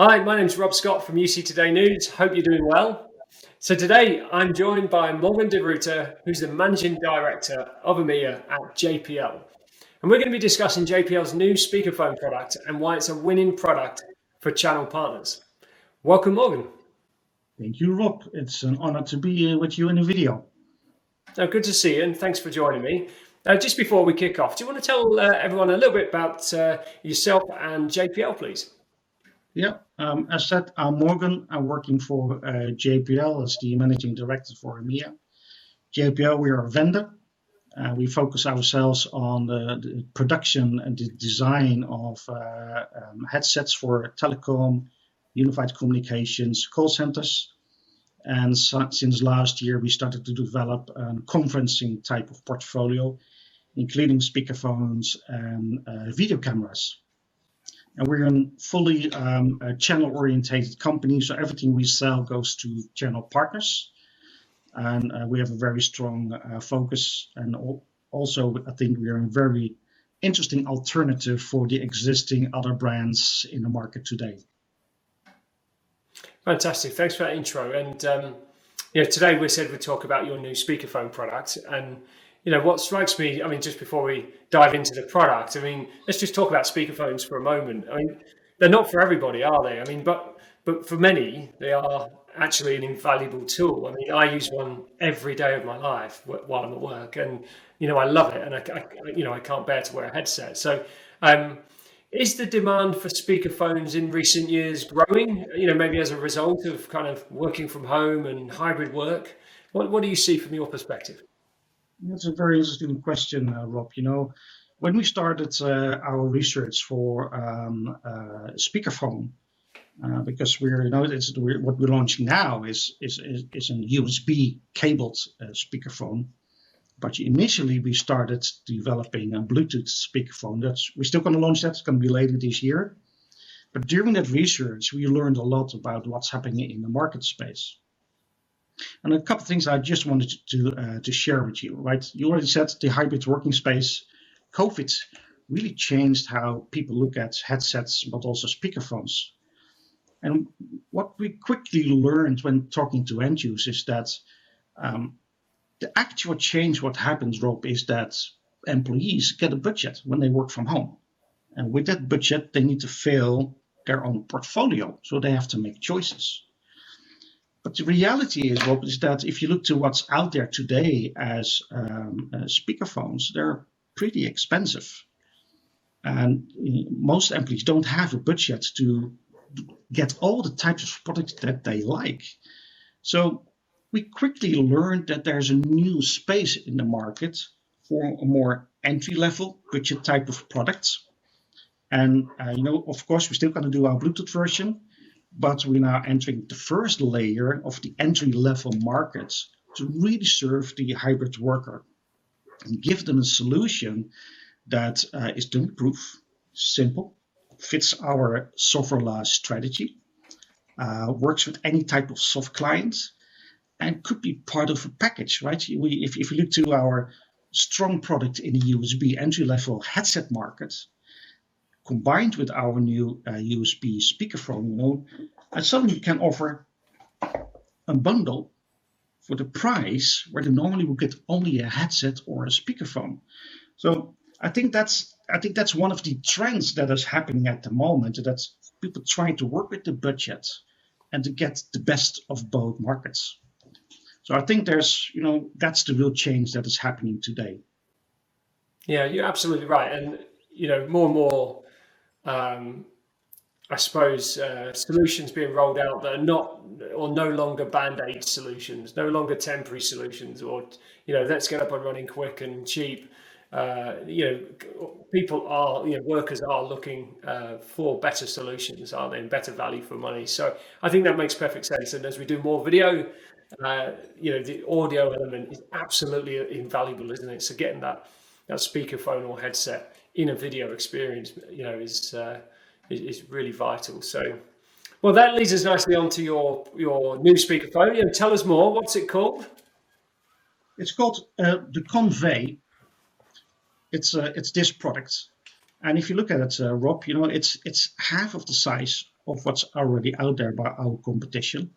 Hi, my name is Rob Scott from UC Today News. Hope you're doing well. So today I'm joined by Morgan de Ruyter, who's the Managing Director of EMEA at JPL. And we're going to be discussing JPL's new speakerphone product and why it's a winning product for channel partners. Welcome, Morgan. Thank you, Rob. It's an honor to be here with you in the video. Oh, good to see you, and thanks for joining me. Uh, just before we kick off, do you want to tell uh, everyone a little bit about uh, yourself and JPL, please? Yeah, um, as said, I'm Morgan. I'm working for uh, JPL as the managing director for EMEA. JPL, we are a vendor. Uh, we focus ourselves on the, the, production and the design of uh, um, headsets for telecom, unified communications, call centers. And so, since last year, we started to develop a conferencing type of portfolio, including speakerphones and uh, video cameras. And we're a fully um, channel orientated company, so everything we sell goes to channel partners. And uh, we have a very strong uh, focus. And also, I think we are a very interesting alternative for the existing other brands in the market today. Fantastic. Thanks for that intro. And um, you know, today we said we'd talk about your new speakerphone product. And you know, what strikes me, I mean, just before we dive into the product, I mean, let's just talk about speakerphones for a moment. I mean, they're not for everybody, are they? I mean, but but for many, they are actually an invaluable tool. I mean, I use one every day of my life while I'm at work, and you know, I love it, and I, I you know, I can't bear to wear a headset. So, um, is the demand for speakerphones in recent years growing? You know, maybe as a result of kind of working from home and hybrid work. What, what do you see from your perspective? That's a very interesting question, uh, Rob. You know, when we started uh, our research for um, uh, speakerphone, uh, because we're you know we're, what we're launching now is is is, is an USB cabled uh, speakerphone but initially, we started developing a Bluetooth speakerphone. That's we're still going to launch that. It's going to be later this year. But during that research, we learned a lot about what's happening in the market space. And a couple of things I just wanted to uh, to share with you. Right, you already said the hybrid working space. COVID really changed how people look at headsets, but also speakerphones. And what we quickly learned when talking to end users is that um, the actual change, what happens, Rob, is that employees get a budget when they work from home. And with that budget, they need to fill their own portfolio. So they have to make choices. But the reality is, Rob, is that if you look to what's out there today as um, uh, speakerphones, they're pretty expensive. And most employees don't have a budget to get all the types of products that they like. So we quickly learned that there's a new space in the market for a more entry-level budget type of products. And uh, you know, of course, we're still going to do our Bluetooth version, but we're now entering the first layer of the entry-level markets to really serve the hybrid worker and give them a solution that uh, is dummy-proof, simple, fits our software law strategy, uh, works with any type of soft client, and could be part of a package, right? We, if, if you look to our strong product in the USB entry level headset market, combined with our new uh, USB speakerphone, you know, I suddenly can offer a bundle for the price where they normally would get only a headset or a speakerphone. So I think that's I think that's one of the trends that is happening at the moment. That's people trying to work with the budget and to get the best of both markets. So I think there's, you know, that's the real change that is happening today. Yeah, you're absolutely right. And, you know, more and more, um, I suppose, uh, solutions being rolled out that are not or no longer band aid solutions, no longer temporary solutions, or, you know, let's get up and running quick and cheap. Uh, you know, people are, you know, workers are looking uh, for better solutions, aren't they, and better value for money. So I think that makes perfect sense. And as we do more video, uh, you know, the audio element is absolutely invaluable, isn't it? So getting that that speakerphone or headset in a video experience, you know, is uh, is really vital. So, well, that leads us nicely onto your your new speakerphone. You know, tell us more. What's it called? It's called uh, the Convey. It's uh, it's this product, and if you look at it, uh, Rob, you know, it's it's half of the size of what's already out there by our competition.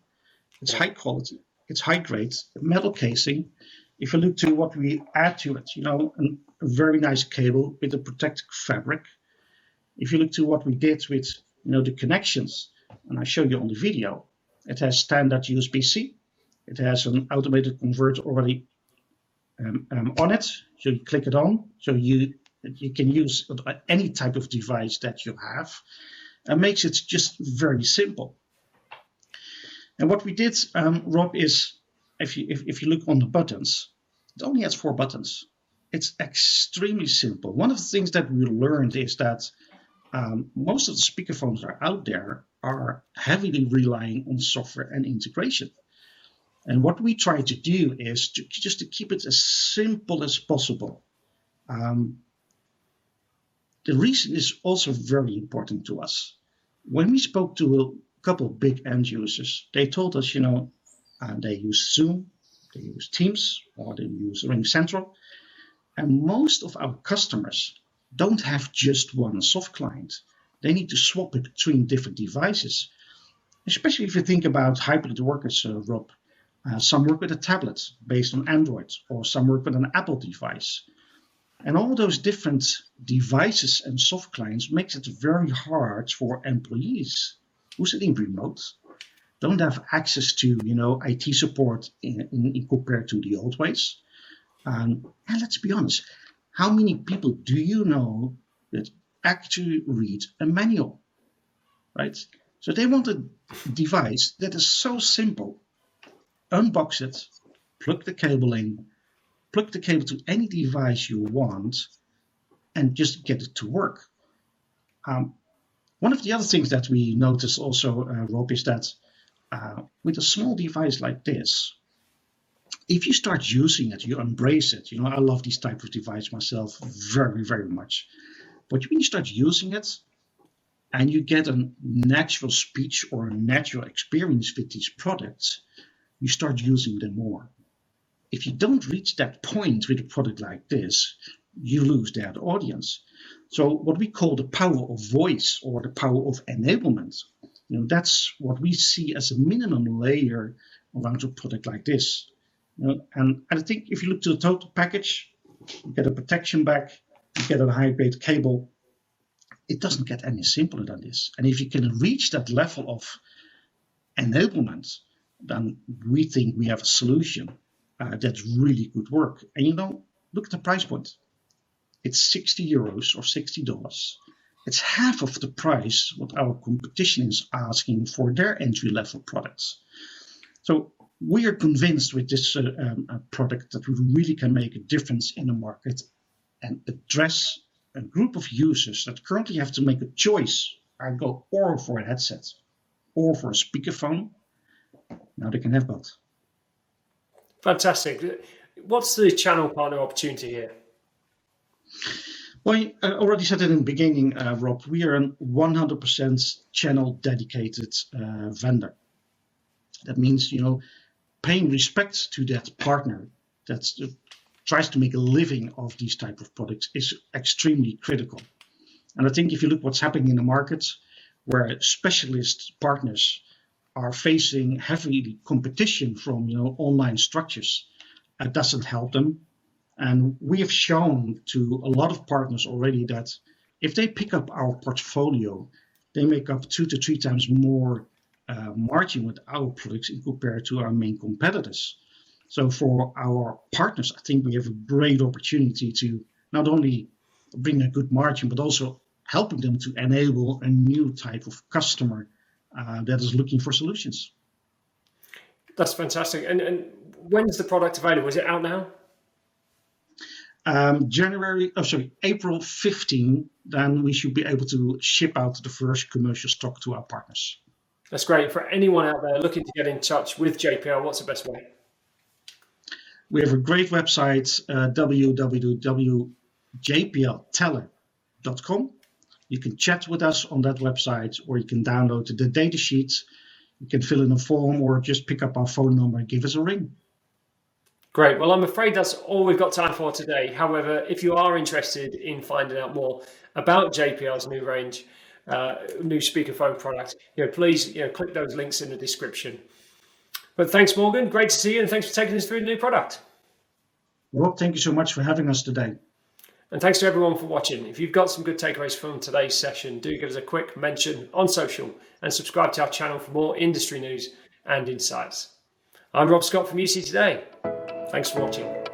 It's high quality, it's high grade, metal casing. If you look to what we add to it, you know, a very nice cable with a protective fabric. If you look to what we did with, you know, the connections, and I show you on the video, it has standard USB-C. It has an automated converter already um, um, on it. So you click it on. So you you can use any type of device that you have and makes it just very simple. And what we did, um, Rob, is if you if, if you look on the buttons, it only has four buttons. It's extremely simple. One of the things that we learned is that um, most of the speakerphones that are out there are heavily relying on software and integration. And what we try to do is to, just to keep it as simple as possible. Um, the reason is also very important to us. When we spoke to a couple of big end users, they told us, you know, uh, they use Zoom, they use Teams, or they use RingCentral. And most of our customers don't have just one soft client. They need to swap it between different devices. Especially if you think about hybrid workers, uh, Rob. Uh, some work with a tablet based on Android, or some work with an Apple device. And all those different devices and soft clients makes it very hard for employees who sitting remote, don't have access to you know IT support in, in, in compared to the old ways. Um, and let's be honest, how many people do you know that actually read a manual, right? So they want a device that is so simple. Unbox it, plug the cable in, plug the cable to any device you want and just get it to work. Um, one of the other things that we notice also, uh, Rob, is that uh, with a small device like this, if you start using it, you embrace it. You know, I love these type of device myself very, very much. But when you start using it and you get a natural speech or a natural experience with these products, you start using them more if you don't reach that point with a product like this, you lose that audience. So what we call the power of voice or the power of enablement, you know, that's what we see as a minimum layer around a product like this. And, and I think if you look to the total package, you get a protection back, you get a high grade cable. It doesn't get any simpler than this. And if you can reach that level of enablement, then we think we have a solution uh, that's really good work. And you know, look at the price point. It's 60 euros or $60. It's half of the price what our competition is asking for their entry level products. So we are convinced with this uh, um, product that we really can make a difference in the market and address a group of users that currently have to make a choice. I go or for a headset or for a speakerphone. Now they can have both. Fantastic. What's the channel partner opportunity here? Well, I already said it in the beginning, uh, Rob. We are a 100% channel dedicated uh, vendor. That means, you know, paying respect to that partner that uh, tries to make a living of these type of products is extremely critical. And I think if you look what's happening in the market, where specialist partners are facing heavy competition from you know online structures. It doesn't help them. And we have shown to a lot of partners already that if they pick up our portfolio, they make up two to three times more margin with our products in compared to our main competitors. So for our partners, I think we have a great opportunity to not only bring a good margin, but also helping them to enable a new type of customer uh, that is looking for solutions. That's fantastic. And, and when's the product available? Is it out now? Um, January, oh sorry, April 15, then we should be able to ship out the first commercial stock to our partners. That's great. For anyone out there looking to get in touch with JPL, what's the best way? We have a great website, uh, www.jpltele.com. You can chat with us on that website, or you can download the data sheets. You can fill in a form or just pick up our phone number and give us a ring. Great. Well, I'm afraid that's all we've got time for today. However, if you are interested in finding out more about JPL's new range, uh, new speakerphone product, you know, please you know, click those links in the description. But thanks, Morgan. Great to see you, and thanks for taking us through the new product. Rob, thank you so much for having us today. And thanks to everyone for watching. If you've got some good takeaways from today's session, do give us a quick mention on social and subscribe to our channel for more industry news and insights. I'm Rob Scott from UC Today. Thanks for watching.